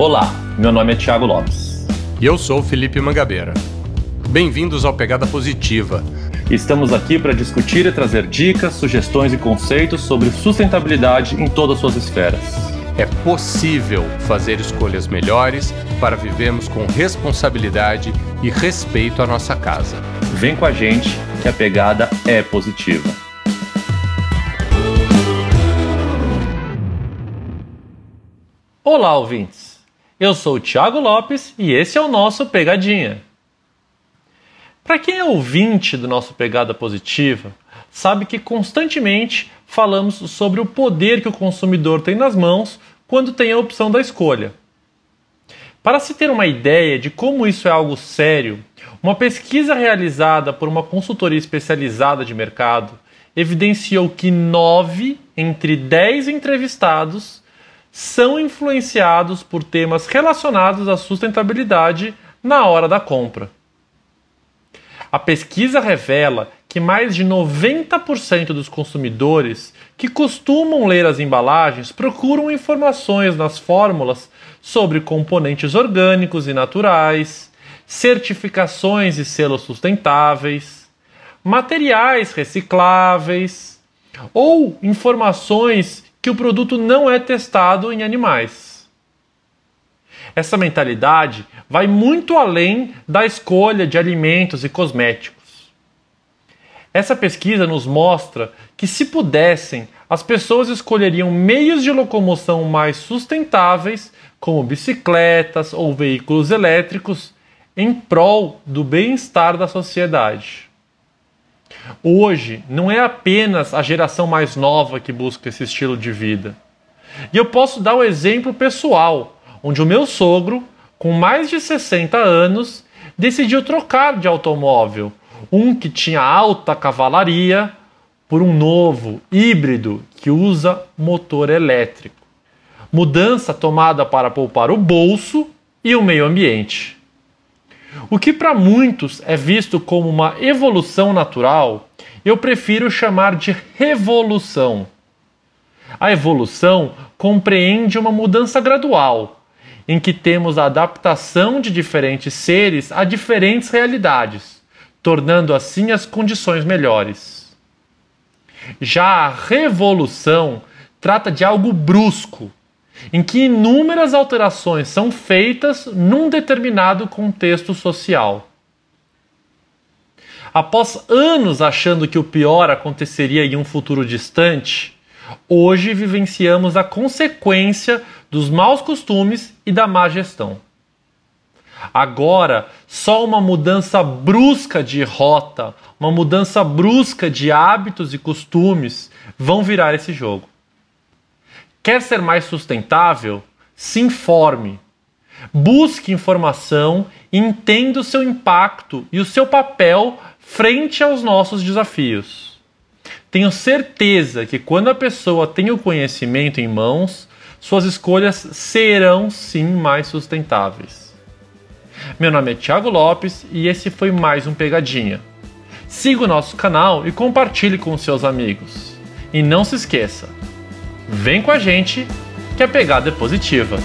Olá, meu nome é Thiago Lopes. E eu sou Felipe Mangabeira. Bem-vindos ao Pegada Positiva. Estamos aqui para discutir e trazer dicas, sugestões e conceitos sobre sustentabilidade em todas as suas esferas. É possível fazer escolhas melhores para vivermos com responsabilidade e respeito à nossa casa. Vem com a gente que a pegada é positiva. Olá, ouvintes! Eu sou o Thiago Lopes e esse é o nosso Pegadinha. Para quem é ouvinte do nosso Pegada Positiva, sabe que constantemente falamos sobre o poder que o consumidor tem nas mãos quando tem a opção da escolha. Para se ter uma ideia de como isso é algo sério, uma pesquisa realizada por uma consultoria especializada de mercado evidenciou que 9 entre 10 entrevistados são influenciados por temas relacionados à sustentabilidade na hora da compra. A pesquisa revela que mais de 90% dos consumidores que costumam ler as embalagens procuram informações nas fórmulas sobre componentes orgânicos e naturais, certificações e selos sustentáveis, materiais recicláveis ou informações que o produto não é testado em animais. Essa mentalidade vai muito além da escolha de alimentos e cosméticos. Essa pesquisa nos mostra que, se pudessem, as pessoas escolheriam meios de locomoção mais sustentáveis, como bicicletas ou veículos elétricos, em prol do bem-estar da sociedade. Hoje, não é apenas a geração mais nova que busca esse estilo de vida. E eu posso dar um exemplo pessoal, onde o meu sogro, com mais de 60 anos, decidiu trocar de automóvel, um que tinha alta cavalaria, por um novo híbrido que usa motor elétrico. Mudança tomada para poupar o bolso e o meio ambiente. O que para muitos é visto como uma evolução natural, eu prefiro chamar de revolução. A evolução compreende uma mudança gradual, em que temos a adaptação de diferentes seres a diferentes realidades, tornando assim as condições melhores. Já a revolução trata de algo brusco, em que inúmeras alterações são feitas num determinado contexto social. Após anos achando que o pior aconteceria em um futuro distante, hoje vivenciamos a consequência dos maus costumes e da má gestão. Agora, só uma mudança brusca de rota, uma mudança brusca de hábitos e costumes vão virar esse jogo. Quer ser mais sustentável? Se informe. Busque informação e entenda o seu impacto e o seu papel frente aos nossos desafios. Tenho certeza que quando a pessoa tem o conhecimento em mãos, suas escolhas serão sim mais sustentáveis. Meu nome é Thiago Lopes e esse foi mais um Pegadinha. Siga o nosso canal e compartilhe com seus amigos. E não se esqueça, Vem com a gente que a pegada é positiva.